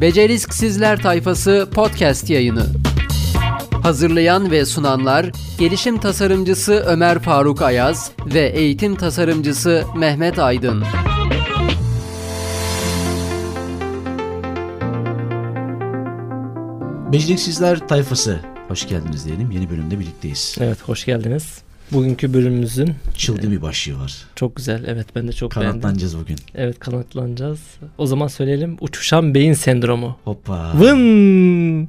Beceriksizler Tayfası podcast yayını. Hazırlayan ve sunanlar Gelişim Tasarımcısı Ömer Faruk Ayaz ve Eğitim Tasarımcısı Mehmet Aydın. Beceriksizler Tayfası. Hoş geldiniz diyelim. Yeni bölümde birlikteyiz. Evet hoş geldiniz. Bugünkü bölümümüzün Çılgın bir başlığı var. çok güzel. Evet ben de çok beğendim. Kanatlanacağız bugün. Evet kanatlanacağız. O zaman söyleyelim. Uçuşan beyin sendromu. Hoppa. Vın!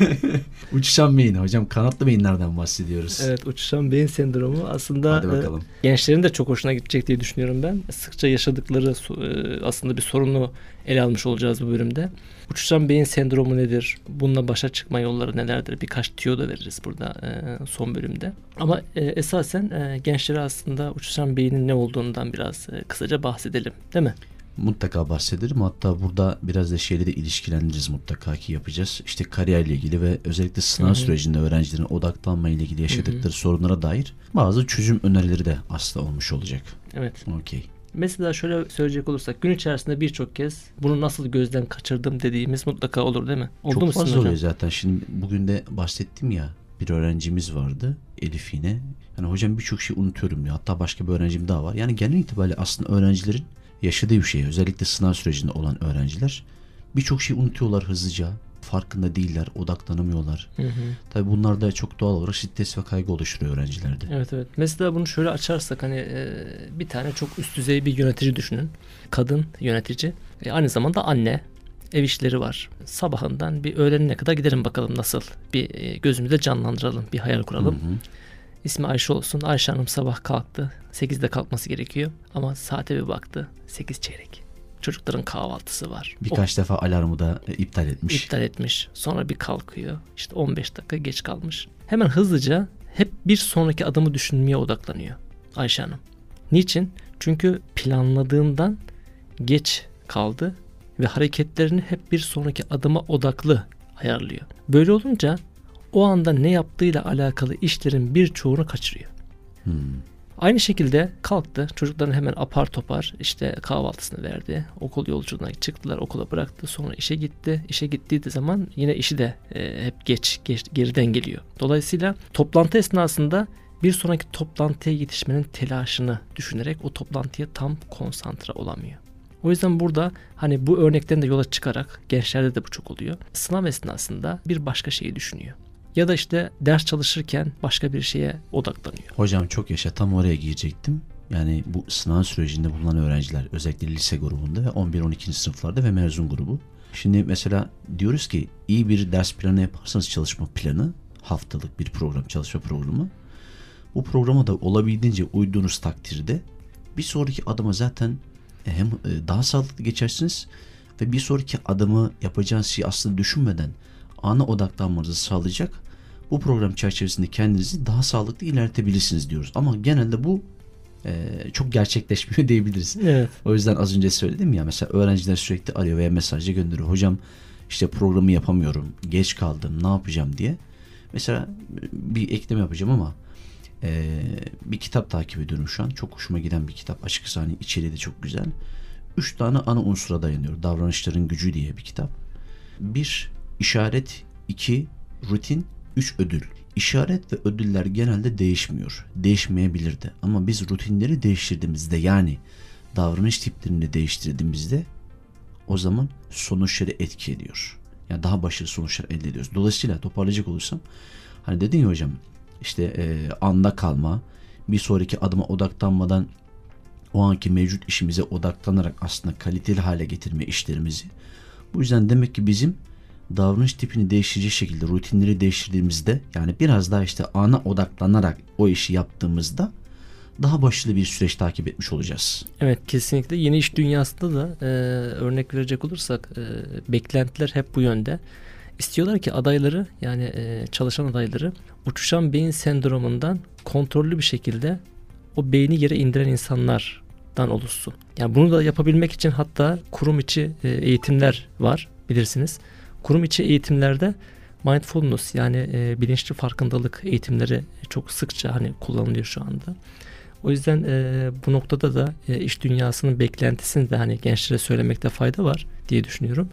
Uçuşan beyin. Hocam kanatlı beyinlerden bahsediyoruz. Evet uçuşan beyin sendromu aslında Hadi e, bakalım. gençlerin de çok hoşuna gidecek diye düşünüyorum ben. Sıkça yaşadıkları e, aslında bir sorunu ele almış olacağız bu bölümde. Uçuşan beyin sendromu nedir? Bununla başa çıkma yolları nelerdir? Birkaç tüyo da veririz burada e, son bölümde. Ama e, esasen e, gençlere aslında uçuşan beynin ne olduğundan biraz e, kısaca bahsedelim. Değil mi? Mutlaka bahsederim. Hatta burada biraz da şeyle de ilişkilendiririz mutlaka ki yapacağız. İşte kariyerle ilgili ve özellikle sınav Hı hı. sürecinde öğrencilerin odaklanma ile ilgili yaşadıkları sorunlara dair bazı çözüm önerileri de aslında olmuş olacak. Evet. Okey. Mesela şöyle söyleyecek olursak gün içerisinde birçok kez bunu nasıl gözden kaçırdım dediğimiz mutlaka olur değil mi? Oldu Çok mu fazla hocam? oluyor zaten. Şimdi bugün de bahsettim ya bir öğrencimiz vardı Elif yine. Yani hocam birçok şey unutuyorum diyor. Hatta başka bir öğrencim daha var. Yani genel itibariyle aslında öğrencilerin yaşadığı bir şey. Özellikle sınav sürecinde olan öğrenciler birçok şey unutuyorlar hızlıca. Farkında değiller, odaklanamıyorlar. Hı hı. Tabii bunlar da çok doğal olarak stres ve kaygı oluşturuyor öğrencilerde. Evet evet. Mesela bunu şöyle açarsak hani e, bir tane çok üst düzey bir yönetici düşünün. Kadın yönetici. E, aynı zamanda anne. Ev işleri var. Sabahından bir öğlenine kadar gidelim bakalım nasıl. Bir e, gözümüzde canlandıralım. Bir hayal kuralım. Hı hı. İsmi Ayşe olsun. Ayşe Hanım sabah kalktı. 8'de kalkması gerekiyor. Ama saate bir baktı. 8 çeyrek. Çocukların kahvaltısı var. O Birkaç defa alarmı da e, iptal etmiş. iptal etmiş. Sonra bir kalkıyor. İşte 15 dakika geç kalmış. Hemen hızlıca hep bir sonraki adımı düşünmeye odaklanıyor Ayşe Hanım. Niçin? Çünkü planladığından geç kaldı ve hareketlerini hep bir sonraki adıma odaklı ayarlıyor. Böyle olunca o anda ne yaptığıyla alakalı işlerin birçoğunu kaçırıyor. Hmm. Aynı şekilde kalktı. Çocukların hemen apar topar işte kahvaltısını verdi. Okul yolculuğuna çıktılar. Okula bıraktı. Sonra işe gitti. İşe gittiği de zaman yine işi de e, hep geç, geç geriden geliyor. Dolayısıyla toplantı esnasında bir sonraki toplantıya yetişmenin telaşını düşünerek o toplantıya tam konsantre olamıyor. O yüzden burada hani bu örnekten de yola çıkarak gençlerde de bu çok oluyor. Sınav esnasında bir başka şeyi düşünüyor. Ya da işte ders çalışırken başka bir şeye odaklanıyor. Hocam çok yaşa tam oraya girecektim. Yani bu sınav sürecinde bulunan öğrenciler özellikle lise grubunda ve 11-12. sınıflarda ve mezun grubu. Şimdi mesela diyoruz ki iyi bir ders planı yaparsanız çalışma planı haftalık bir program çalışma programı. Bu programa da olabildiğince uyduğunuz takdirde bir sonraki adıma zaten hem e, daha sağlıklı geçersiniz ve bir sonraki adımı yapacağınız şeyi aslında düşünmeden ana odaklanmanızı sağlayacak bu program çerçevesinde kendinizi daha sağlıklı ilerletebilirsiniz diyoruz. Ama genelde bu e, çok gerçekleşmiyor diyebiliriz. Evet. O yüzden az önce söyledim ya mesela öğrenciler sürekli arıyor veya mesajla gönderiyor. Hocam işte programı yapamıyorum, geç kaldım, ne yapacağım diye. Mesela bir ekleme yapacağım ama e, bir kitap takip ediyorum şu an. Çok hoşuma giden bir kitap. Açıkçası hani içeriği de çok güzel. Üç tane ana unsura dayanıyor. Davranışların gücü diye bir kitap. Bir, işaret. iki rutin. Üç, ödül. İşaret ve ödüller genelde değişmiyor. Değişmeyebilir de. Ama biz rutinleri değiştirdiğimizde yani davranış tiplerini değiştirdiğimizde o zaman sonuçları etki ediyor. Yani daha başarılı sonuçlar elde ediyoruz. Dolayısıyla toparlayacak olursam hani dedin ya hocam işte e, anda kalma, bir sonraki adıma odaklanmadan o anki mevcut işimize odaklanarak aslında kaliteli hale getirme işlerimizi. Bu yüzden demek ki bizim davranış tipini değiştirecek şekilde rutinleri değiştirdiğimizde yani biraz daha işte ana odaklanarak o işi yaptığımızda daha başarılı bir süreç takip etmiş olacağız. Evet kesinlikle yeni iş dünyasında da e, örnek verecek olursak e, beklentiler hep bu yönde. İstiyorlar ki adayları yani e, çalışan adayları uçuşan beyin sendromundan kontrollü bir şekilde o beyni yere indiren insanlardan oluşsun. Yani bunu da yapabilmek için hatta kurum içi e, eğitimler var bilirsiniz. Kurum içi eğitimlerde mindfulness yani e, bilinçli farkındalık eğitimleri çok sıkça hani kullanılıyor şu anda. O yüzden e, bu noktada da e, iş dünyasının beklentisini de hani gençlere söylemekte fayda var diye düşünüyorum.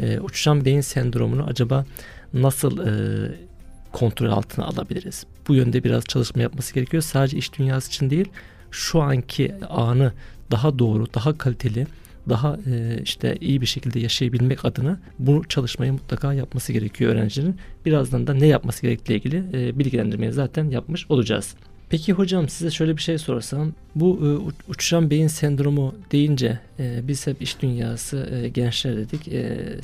E, uçuşan beyin sendromunu acaba nasıl e, kontrol altına alabiliriz? Bu yönde biraz çalışma yapması gerekiyor. Sadece iş dünyası için değil, şu anki anı daha doğru, daha kaliteli, daha e, işte iyi bir şekilde yaşayabilmek adına bu çalışmayı mutlaka yapması gerekiyor öğrencilerin. Birazdan da ne yapması gerektiğiyle ilgili e, bilgilendirmeyi zaten yapmış olacağız. Peki hocam size şöyle bir şey sorsam. Bu e, uçuşan beyin sendromu deyince e, biz hep iş dünyası gençler dedik.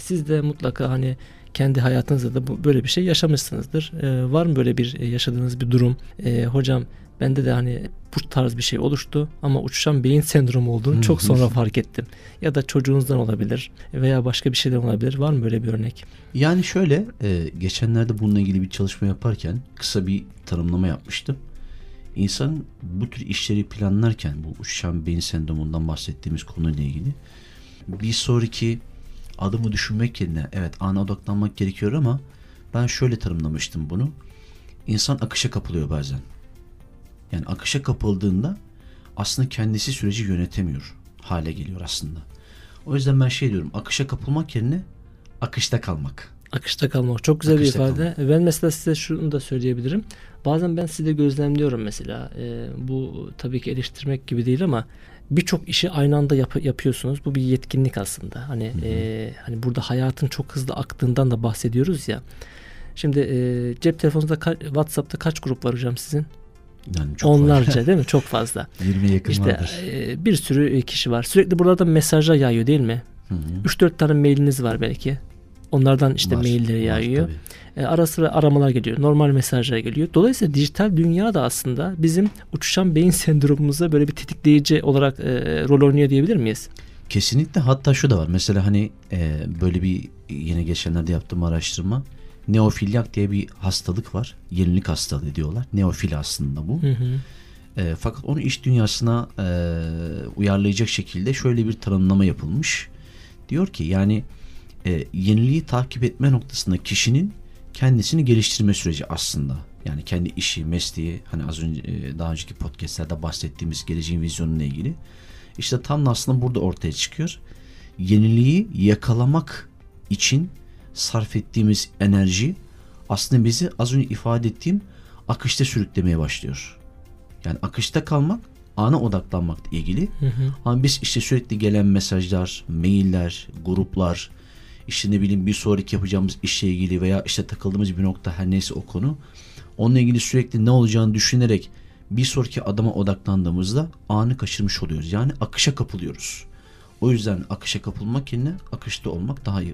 Siz de mutlaka hani kendi hayatınızda da bu, böyle bir şey yaşamışsınızdır. E, var mı böyle bir e, yaşadığınız bir durum? E, hocam bende de hani bu tarz bir şey oluştu ama uçuşan beyin sendromu olduğunu çok sonra fark ettim. Ya da çocuğunuzdan olabilir veya başka bir şeyden olabilir. Var mı böyle bir örnek? Yani şöyle e, geçenlerde bununla ilgili bir çalışma yaparken kısa bir tanımlama yapmıştım. İnsan bu tür işleri planlarken bu uçuşan beyin sendromundan bahsettiğimiz konuyla ilgili bir sonraki adımı düşünmek yerine evet ana odaklanmak gerekiyor ama ben şöyle tanımlamıştım bunu. İnsan akışa kapılıyor bazen. Yani akışa kapıldığında aslında kendisi süreci yönetemiyor hale geliyor aslında. O yüzden ben şey diyorum akışa kapılmak yerine akışta kalmak. Akışta kalmak çok güzel akışta bir ifade. Kalmak. Ben mesela size şunu da söyleyebilirim. Bazen ben sizi de gözlemliyorum mesela. E, bu tabii ki eleştirmek gibi değil ama birçok işi aynı anda yap- yapıyorsunuz. Bu bir yetkinlik aslında. Hani hı hı. E, hani burada hayatın çok hızlı aktığından da bahsediyoruz ya. Şimdi e, cep telefonunuzda ka- WhatsApp'ta kaç grup var hocam sizin? Yani çok Onlarca değil mi? Çok fazla. 20 yakın işte, vardır. E, bir sürü kişi var. Sürekli burada mesajlar yağıyor değil mi? 3-4 tane mailiniz var belki. Onlardan işte var, mailleri yağıyor. e, ara sıra aramalar geliyor. Normal mesajlar geliyor. Dolayısıyla dijital dünya da aslında bizim uçuşan beyin sendromumuza böyle bir tetikleyici olarak e, rol oynuyor diyebilir miyiz? Kesinlikle. Hatta şu da var. Mesela hani e, böyle bir yine geçenlerde yaptığım araştırma neofilyak diye bir hastalık var. Yenilik hastalığı diyorlar. Neofil aslında bu. Hı hı. E, fakat onu iş dünyasına e, uyarlayacak şekilde şöyle bir tanımlama yapılmış. Diyor ki yani e, yeniliği takip etme noktasında kişinin kendisini geliştirme süreci aslında. Yani kendi işi, mesleği hani az önce e, daha önceki podcastlerde bahsettiğimiz geleceğin vizyonuyla ilgili. İşte tam da aslında burada ortaya çıkıyor. Yeniliği yakalamak için sarf ettiğimiz enerji aslında bizi az önce ifade ettiğim akışta sürüklemeye başlıyor. Yani akışta kalmak ana odaklanmakla ilgili. Hı hı. Ama biz işte sürekli gelen mesajlar, mailler, gruplar, işte ne bileyim bir sonraki yapacağımız işle ilgili veya işte takıldığımız bir nokta her neyse o konu. Onunla ilgili sürekli ne olacağını düşünerek bir sonraki adıma odaklandığımızda anı kaçırmış oluyoruz. Yani akışa kapılıyoruz. O yüzden akışa kapılmak yerine akışta olmak daha e,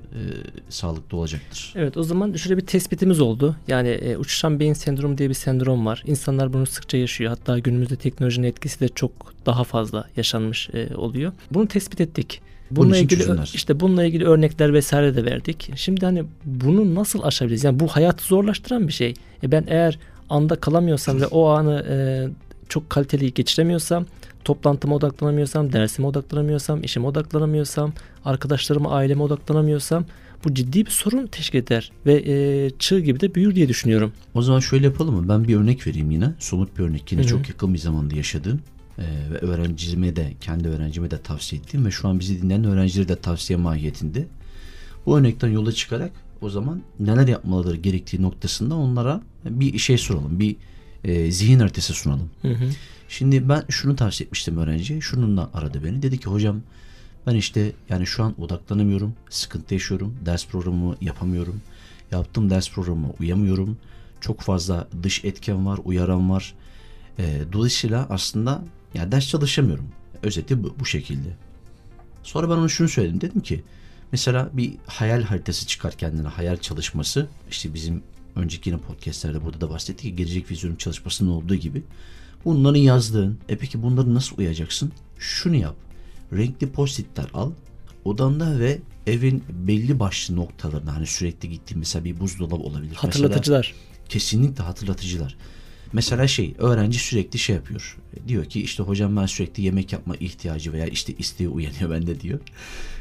sağlıklı olacaktır. Evet o zaman şöyle bir tespitimiz oldu. Yani e, uçuşan beyin sendromu diye bir sendrom var. İnsanlar bunu sıkça yaşıyor. Hatta günümüzde teknolojinin etkisi de çok daha fazla yaşanmış e, oluyor. Bunu tespit ettik. Bununla ilgili çözümler. işte bununla ilgili örnekler vesaire de verdik. Şimdi hani bunu nasıl aşabiliriz? Yani bu hayatı zorlaştıran bir şey. E ben eğer anda kalamıyorsam ve o anı e, çok kaliteli geçiremiyorsam toplantıma odaklanamıyorsam, dersime odaklanamıyorsam, işime odaklanamıyorsam, arkadaşlarıma, aileme odaklanamıyorsam bu ciddi bir sorun teşkil eder ve e, çığ gibi de büyür diye düşünüyorum. O zaman şöyle yapalım mı? Ben bir örnek vereyim yine. Somut bir örnek. Yine Hı-hı. çok yakın bir zamanda yaşadığım e, ve öğrencime de kendi öğrencime de tavsiye ettiğim ve şu an bizi dinleyen öğrencilere de tavsiye mahiyetinde. Bu örnekten yola çıkarak o zaman neler yapmaları gerektiği noktasında onlara bir şey soralım. Bir e, zihin haritası sunalım. Hı hı. Şimdi ben şunu tavsiye etmiştim öğrenciye. Şununla aradı beni. Dedi ki hocam ben işte yani şu an odaklanamıyorum. Sıkıntı yaşıyorum. Ders programımı yapamıyorum. Yaptığım ders programı uyamıyorum. Çok fazla dış etken var, uyaran var. E, dolayısıyla aslında yani ders çalışamıyorum. Özeti bu, bu şekilde. Sonra ben ona şunu söyledim. Dedim ki mesela bir hayal haritası çıkar kendine. Hayal çalışması. işte bizim önceki yine podcastlerde burada da bahsettik ki gelecek vizyon çalışmasının olduğu gibi Bunları yazdığın. E peki bunları nasıl uyacaksın? Şunu yap. Renkli postitler al. Odanda ve evin belli başlı noktalarına hani sürekli gittiğin mesela bir buzdolabı olabilir. Hatırlatıcılar. Mesela, kesinlikle hatırlatıcılar. Mesela şey öğrenci sürekli şey yapıyor. Diyor ki işte hocam ben sürekli yemek yapma ihtiyacı veya işte isteği uyanıyor bende diyor.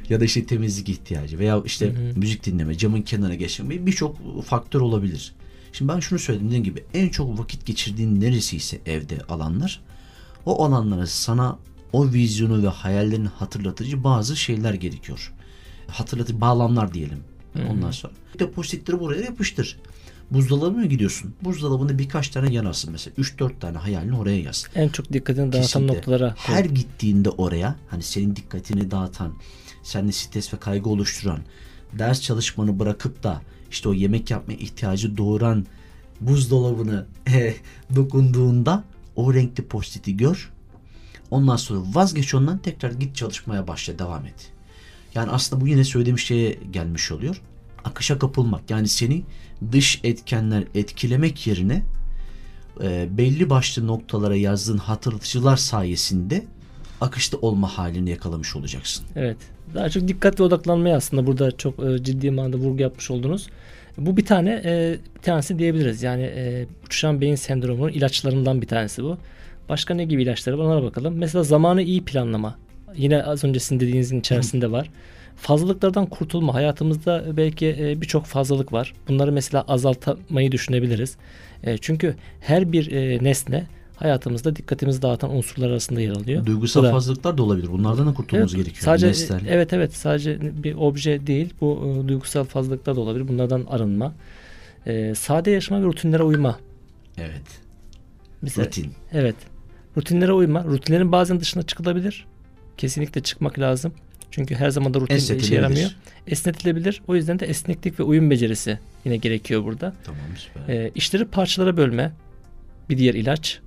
Ya da işte temizlik ihtiyacı veya işte hı hı. müzik dinleme, camın kenarına geçme birçok faktör olabilir. Şimdi ben şunu söyledim dediğim gibi en çok vakit geçirdiğin neresiyse evde alanlar O alanlara sana o vizyonu ve hayallerini hatırlatıcı bazı şeyler gerekiyor. Hatırlatıcı bağlamlar diyelim. Ondan sonra. Depozitleri buraya yapıştır. Buzdolabına gidiyorsun. Buzdolabında birkaç tane yanarsın mesela. 3-4 tane hayalini oraya yaz. En çok dikkatini dağıtan Kesinlikle. noktalara. Her gittiğinde oraya hani senin dikkatini dağıtan, sende stres ve kaygı oluşturan, ders çalışmanı bırakıp da işte o yemek yapmaya ihtiyacı doğuran buzdolabını eh, dokunduğunda o renkli postiti gör. Ondan sonra vazgeç ondan tekrar git çalışmaya başla devam et. Yani aslında bu yine söylediğim şeye gelmiş oluyor. Akışa kapılmak yani seni dış etkenler etkilemek yerine e, belli başlı noktalara yazdığın hatırlatıcılar sayesinde akışta olma halini yakalamış olacaksın. Evet. Daha çok dikkat ve odaklanmaya aslında burada çok e, ciddi manada vurgu yapmış oldunuz. Bu bir tane e, bir tanesi diyebiliriz. Yani e, uçuşan beyin sendromunun ilaçlarından bir tanesi bu. Başka ne gibi ilaçları onlara bakalım. Mesela zamanı iyi planlama. Yine az önce sizin dediğinizin içerisinde var. Fazlalıklardan kurtulma. Hayatımızda belki e, birçok fazlalık var. Bunları mesela azaltmayı düşünebiliriz. E, çünkü her bir e, nesne hayatımızda dikkatimizi dağıtan unsurlar arasında yer alıyor. Duygusal da- fazlalıklar da olabilir. Bunlardan da kurtulmamız Evet, gerekiyor. Sadece Nesnel. evet evet sadece bir obje değil bu e, duygusal fazlalıklar da olabilir. Bunlardan arınma. E, sade yaşama ve rutinlere uyma. Evet. Mesela, Rutin. Evet. Rutinlere uyma. Rutinlerin bazen dışına çıkılabilir. Kesinlikle çıkmak lazım. Çünkü her zaman da rutin işe Esnetilebilir. yaramıyor. Esnetilebilir. O yüzden de esneklik ve uyum becerisi yine gerekiyor burada. Tamam süper. E, işleri parçalara bölme. Bir diğer ilaç.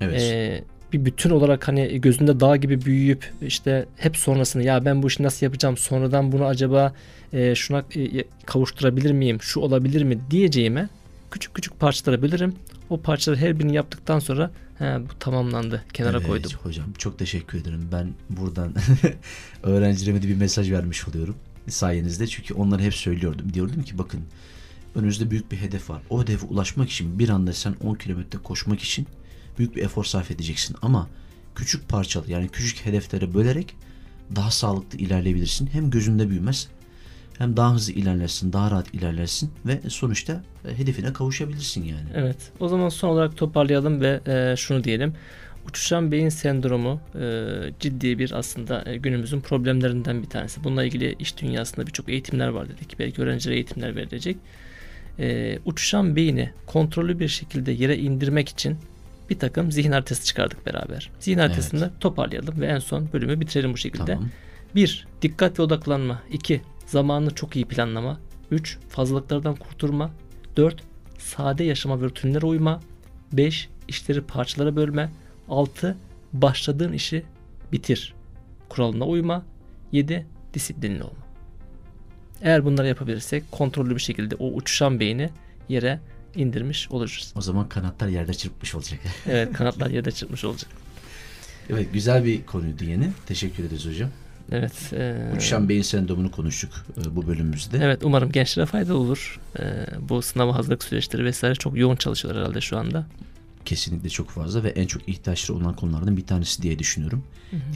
evet. Ee, bir bütün olarak hani gözünde dağ gibi büyüyüp işte hep sonrasını ya ben bu işi nasıl yapacağım sonradan bunu acaba e, şuna e, kavuşturabilir miyim şu olabilir mi diyeceğime küçük küçük parçalara bölerim. O parçaları her birini yaptıktan sonra he, bu tamamlandı kenara Evet, koydum. Hocam çok teşekkür ederim. Ben buradan öğrencilerime de bir mesaj vermiş oluyorum sayenizde. Çünkü onları hep söylüyordum. Diyordum ki bakın önünüzde büyük bir hedef var. O hedefe ulaşmak için bir anda sen 10 kilometre koşmak için büyük bir efor sarf edeceksin. Ama küçük parçalı yani küçük hedeflere bölerek daha sağlıklı ilerleyebilirsin. Hem gözünde büyümez hem daha hızlı ilerlersin, daha rahat ilerlersin ve sonuçta e, hedefine kavuşabilirsin yani. Evet. O zaman son olarak toparlayalım ve e, şunu diyelim. Uçuşan beyin sendromu e, ciddi bir aslında e, günümüzün problemlerinden bir tanesi. Bununla ilgili iş dünyasında birçok eğitimler var dedik. Belki öğrencilere eğitimler verilecek. E, uçuşan beyni kontrollü bir şekilde yere indirmek için bir takım zihin haritası çıkardık beraber. Zihin haritasını toparlayalım ve en son bölümü bitirelim bu şekilde. Tamam. 1. Dikkat ve odaklanma. 2. Zamanını çok iyi planlama. 3. Fazlalıklardan kurtulma. 4. Sade yaşama ve rutinlere uyma. 5. işleri parçalara bölme. 6. Başladığın işi bitir. Kuralına uyma. 7. Disiplinli olma. Eğer bunları yapabilirsek kontrollü bir şekilde o uçuşan beyni yere indirmiş oluruz. O zaman kanatlar yerde çırpmış olacak. Evet kanatlar yerde çıkmış olacak. Evet güzel bir konuydu yine. Teşekkür ederiz hocam. Evet. e, Uçuşan beyin sendromunu konuştuk e, bu bölümümüzde. Evet umarım gençlere faydalı olur. Ee, bu sınava hazırlık süreçleri vesaire çok yoğun çalışıyorlar herhalde şu anda. Kesinlikle çok fazla ve en çok ihtiyaçları olan konulardan bir tanesi diye düşünüyorum.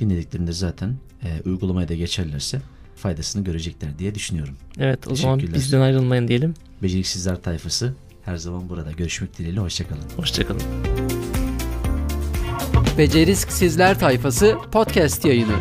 Dinlediklerinde zaten e, uygulamaya da geçerlerse faydasını görecekler diye düşünüyorum. Evet o zaman bizden ayrılmayın diyelim. Beceriksizler tayfası her zaman burada. Görüşmek dileğiyle. Hoşçakalın. Hoşçakalın. Beceriksizler tayfası podcast yayını.